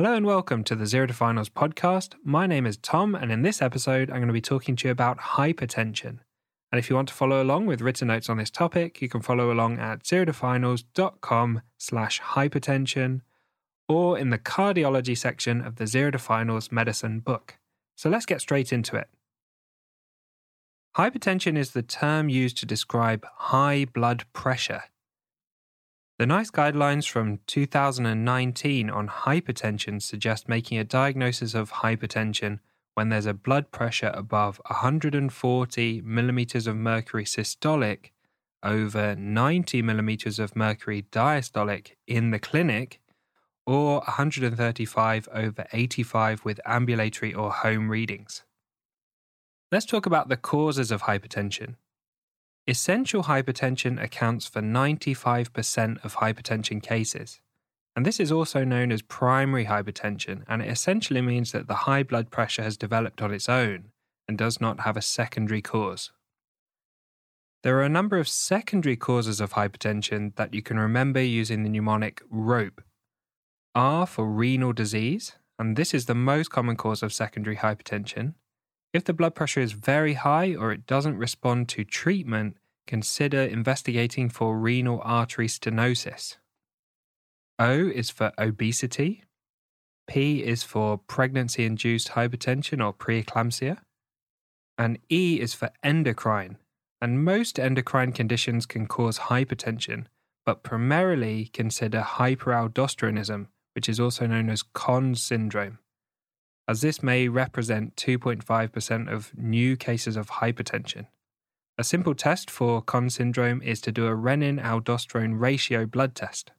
Hello and welcome to the Zero to Finals podcast. My name is Tom, and in this episode, I'm going to be talking to you about hypertension. And if you want to follow along with written notes on this topic, you can follow along at zerotofinals.com slash hypertension or in the cardiology section of the Zero to Finals medicine book. So let's get straight into it. Hypertension is the term used to describe high blood pressure. The NICE guidelines from 2019 on hypertension suggest making a diagnosis of hypertension when there's a blood pressure above 140 millimeters of mercury systolic over 90 millimeters of mercury diastolic in the clinic or 135 over 85 with ambulatory or home readings. Let's talk about the causes of hypertension. Essential hypertension accounts for 95% of hypertension cases. And this is also known as primary hypertension, and it essentially means that the high blood pressure has developed on its own and does not have a secondary cause. There are a number of secondary causes of hypertension that you can remember using the mnemonic ROPE. R for renal disease, and this is the most common cause of secondary hypertension. If the blood pressure is very high or it doesn't respond to treatment, consider investigating for renal artery stenosis. O is for obesity. P is for pregnancy induced hypertension or preeclampsia. And E is for endocrine. And most endocrine conditions can cause hypertension, but primarily consider hyperaldosteronism, which is also known as Conn syndrome as this may represent 2.5% of new cases of hypertension. A simple test for Conn syndrome is to do a renin aldosterone ratio blood test.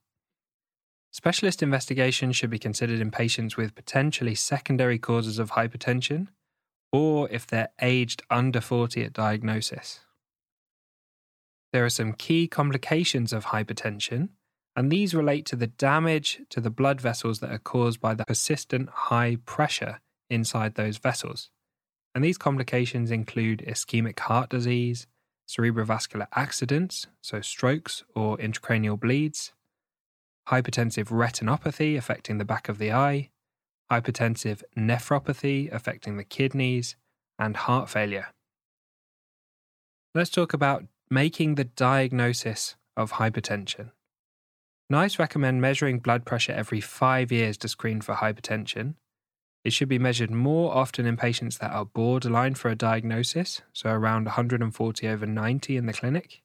Specialist investigation should be considered in patients with potentially secondary causes of hypertension or if they're aged under 40 at diagnosis. There are some key complications of hypertension, and these relate to the damage to the blood vessels that are caused by the persistent high pressure inside those vessels. And these complications include ischemic heart disease, cerebrovascular accidents, so strokes or intracranial bleeds, hypertensive retinopathy affecting the back of the eye, hypertensive nephropathy affecting the kidneys, and heart failure. Let's talk about making the diagnosis of hypertension. NICE recommend measuring blood pressure every five years to screen for hypertension. It should be measured more often in patients that are borderline for a diagnosis, so around 140 over 90 in the clinic,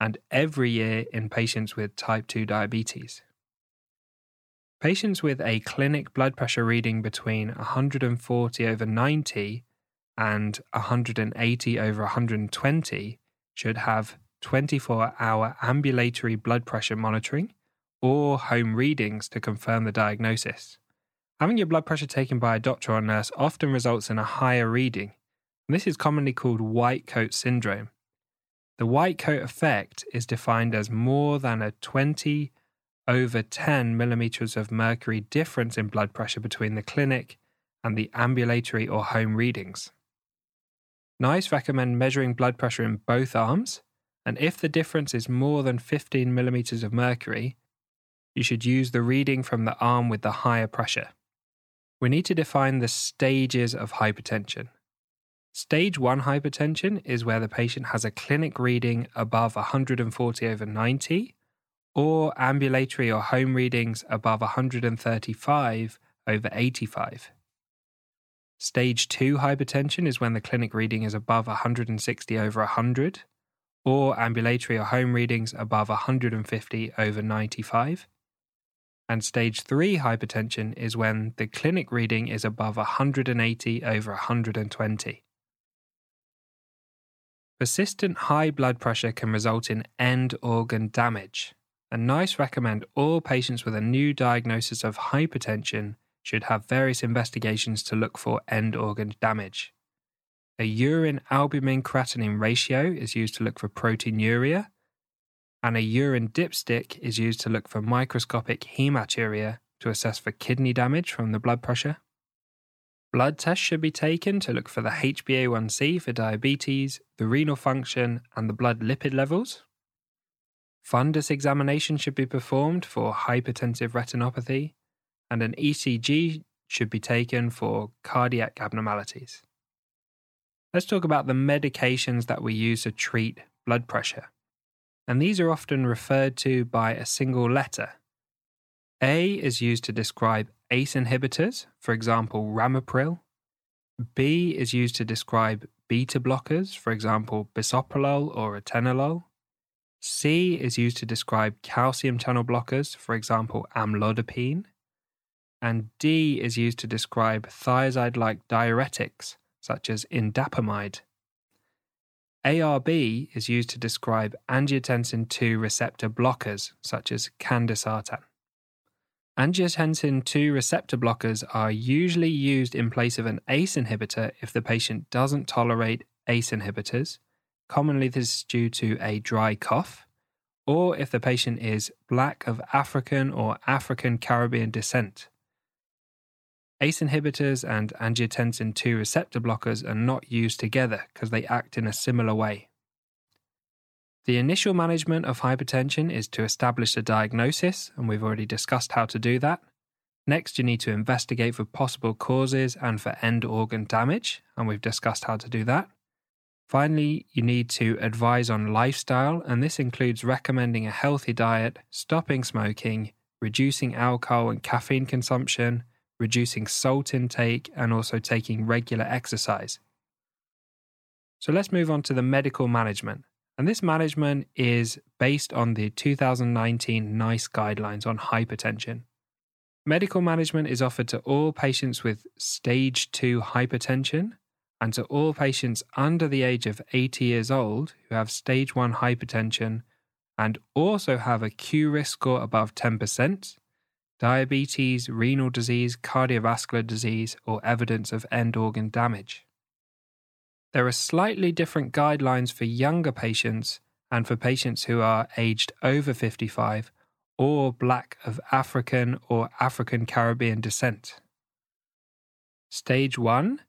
and every year in patients with type 2 diabetes. Patients with a clinic blood pressure reading between 140 over 90 and 180 over 120 should have 24 hour ambulatory blood pressure monitoring or home readings to confirm the diagnosis. Having your blood pressure taken by a doctor or nurse often results in a higher reading, and this is commonly called white coat syndrome. The white coat effect is defined as more than a 20 over 10 millimeters of mercury difference in blood pressure between the clinic and the ambulatory or home readings. NICE recommend measuring blood pressure in both arms, and if the difference is more than 15 millimeters of mercury, you should use the reading from the arm with the higher pressure. We need to define the stages of hypertension. Stage 1 hypertension is where the patient has a clinic reading above 140 over 90 or ambulatory or home readings above 135 over 85. Stage 2 hypertension is when the clinic reading is above 160 over 100 or ambulatory or home readings above 150 over 95 and stage 3 hypertension is when the clinic reading is above 180 over 120. Persistent high blood pressure can result in end organ damage, and NICE recommend all patients with a new diagnosis of hypertension should have various investigations to look for end organ damage. A urine albumin creatinine ratio is used to look for proteinuria, and a urine dipstick is used to look for microscopic hematuria to assess for kidney damage from the blood pressure. Blood tests should be taken to look for the HbA1c for diabetes, the renal function, and the blood lipid levels. Fundus examination should be performed for hypertensive retinopathy, and an ECG should be taken for cardiac abnormalities. Let's talk about the medications that we use to treat blood pressure. And these are often referred to by a single letter. A is used to describe ACE inhibitors, for example, ramipril. B is used to describe beta blockers, for example, bisoprolol or atenolol. C is used to describe calcium channel blockers, for example, amlodipine. And D is used to describe thiazide like diuretics, such as indapamide. ARB is used to describe angiotensin II receptor blockers, such as candesartan. Angiotensin II receptor blockers are usually used in place of an ACE inhibitor if the patient doesn't tolerate ACE inhibitors Commonly, this is due to a dry cough, or if the patient is black of African or African Caribbean descent. ACE inhibitors and angiotensin II receptor blockers are not used together because they act in a similar way. The initial management of hypertension is to establish a diagnosis, and we've already discussed how to do that. Next, you need to investigate for possible causes and for end organ damage, and we've discussed how to do that. Finally, you need to advise on lifestyle, and this includes recommending a healthy diet, stopping smoking, reducing alcohol and caffeine consumption, reducing salt intake, and also taking regular exercise. So let's move on to the medical management. And this management is based on the 2019 NICE guidelines on hypertension. Medical management is offered to all patients with stage 2 hypertension and to all patients under the age of 80 years old who have stage 1 hypertension and also have a Q risk score above 10%, diabetes, renal disease, cardiovascular disease, or evidence of end organ damage. There are slightly different guidelines for younger patients and for patients who are aged over 55 or black of African or African Caribbean descent. Stage 1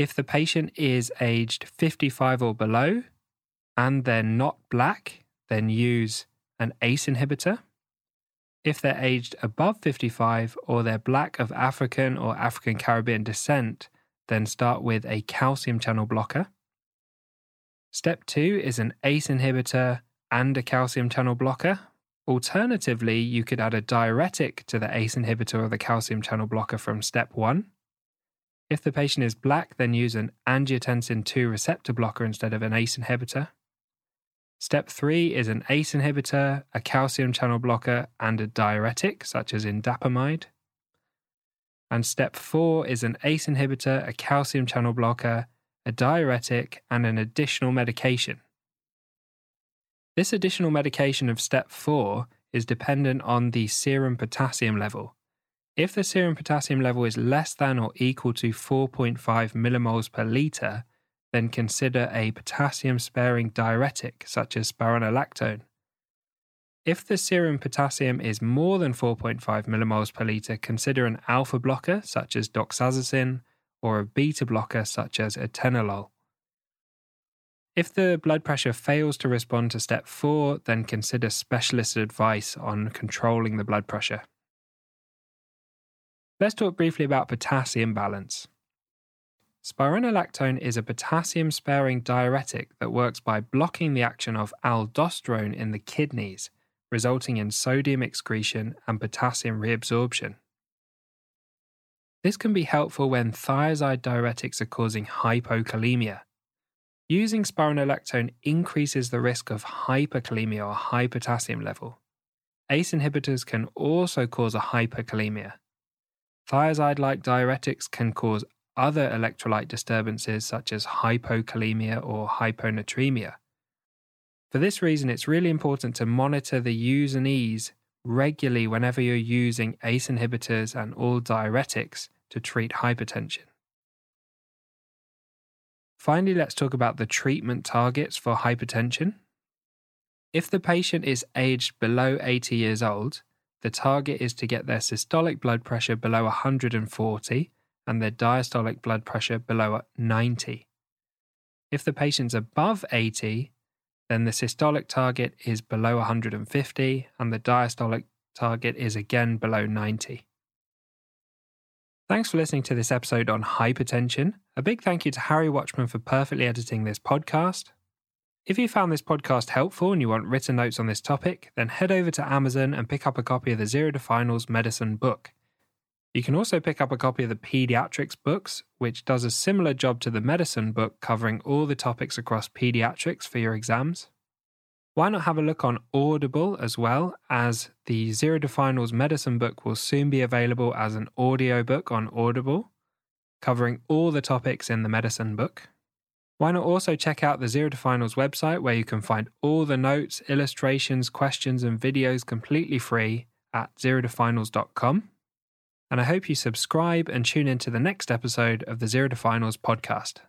if the patient is aged 55 or below and they're not black, then use an ACE inhibitor. If they're aged above 55 or they're black of African or African Caribbean descent, then start with a calcium channel blocker. Step two is an ACE inhibitor and a calcium channel blocker. Alternatively, you could add a diuretic to the ACE inhibitor or the calcium channel blocker from step one. If the patient is black, then use an angiotensin II receptor blocker instead of an ACE inhibitor. Step 3 is an ACE inhibitor, a calcium channel blocker, and a diuretic, such as indapamide. And step 4 is an ACE inhibitor, a calcium channel blocker, a diuretic, and an additional medication. This additional medication of step 4 is dependent on the serum potassium level, if the serum potassium level is less than or equal to 4.5 millimoles per litre, then consider a potassium sparing diuretic such as spironolactone. If the serum potassium is more than 4.5 millimoles per litre, consider an alpha blocker such as doxazosin or a beta blocker such as atenolol. If the blood pressure fails to respond to step 4, then consider specialist advice on controlling the blood pressure. Let's talk briefly about potassium balance. Spironolactone is a potassium sparing diuretic that works by blocking the action of aldosterone in the kidneys, resulting in sodium excretion and potassium reabsorption. This can be helpful when thiazide diuretics are causing hypokalemia. Using spironolactone increases the risk of hyperkalemia or high potassium level. ACE inhibitors can also cause a hyperkalemia, Thiazide like diuretics can cause other electrolyte disturbances such as hypokalemia or hyponatremia. For this reason, it's really important to monitor the U&Es regularly whenever you're using ACE inhibitors and all diuretics to treat hypertension. Finally, let's talk about the treatment targets for hypertension. If the patient is aged below 80 years old, the target is to get their systolic blood pressure below 140 and their diastolic blood pressure below 90. If the patient's above 80, then the systolic target is below 150 and the diastolic target is again below 90. Thanks for listening to this episode on hypertension. A big thank you to Harry Watchman for perfectly editing this podcast. If you found this podcast helpful and you want written notes on this topic, then head over to Amazon and pick up a copy of the Zero to Finals Medicine book. You can also pick up a copy of the Pediatrics books, which does a similar job to the medicine book covering all the topics across pediatrics for your exams. Why not have a look on Audible as well, as the Zero to Finals medicine book will soon be available as an audiobook on Audible, covering all the topics in the medicine book. Why not also check out the Zero to Finals website where you can find all the notes, illustrations, questions, and videos completely free at zerotofinals.com. And I hope you subscribe and tune in to the next episode of the Zero to Finals podcast.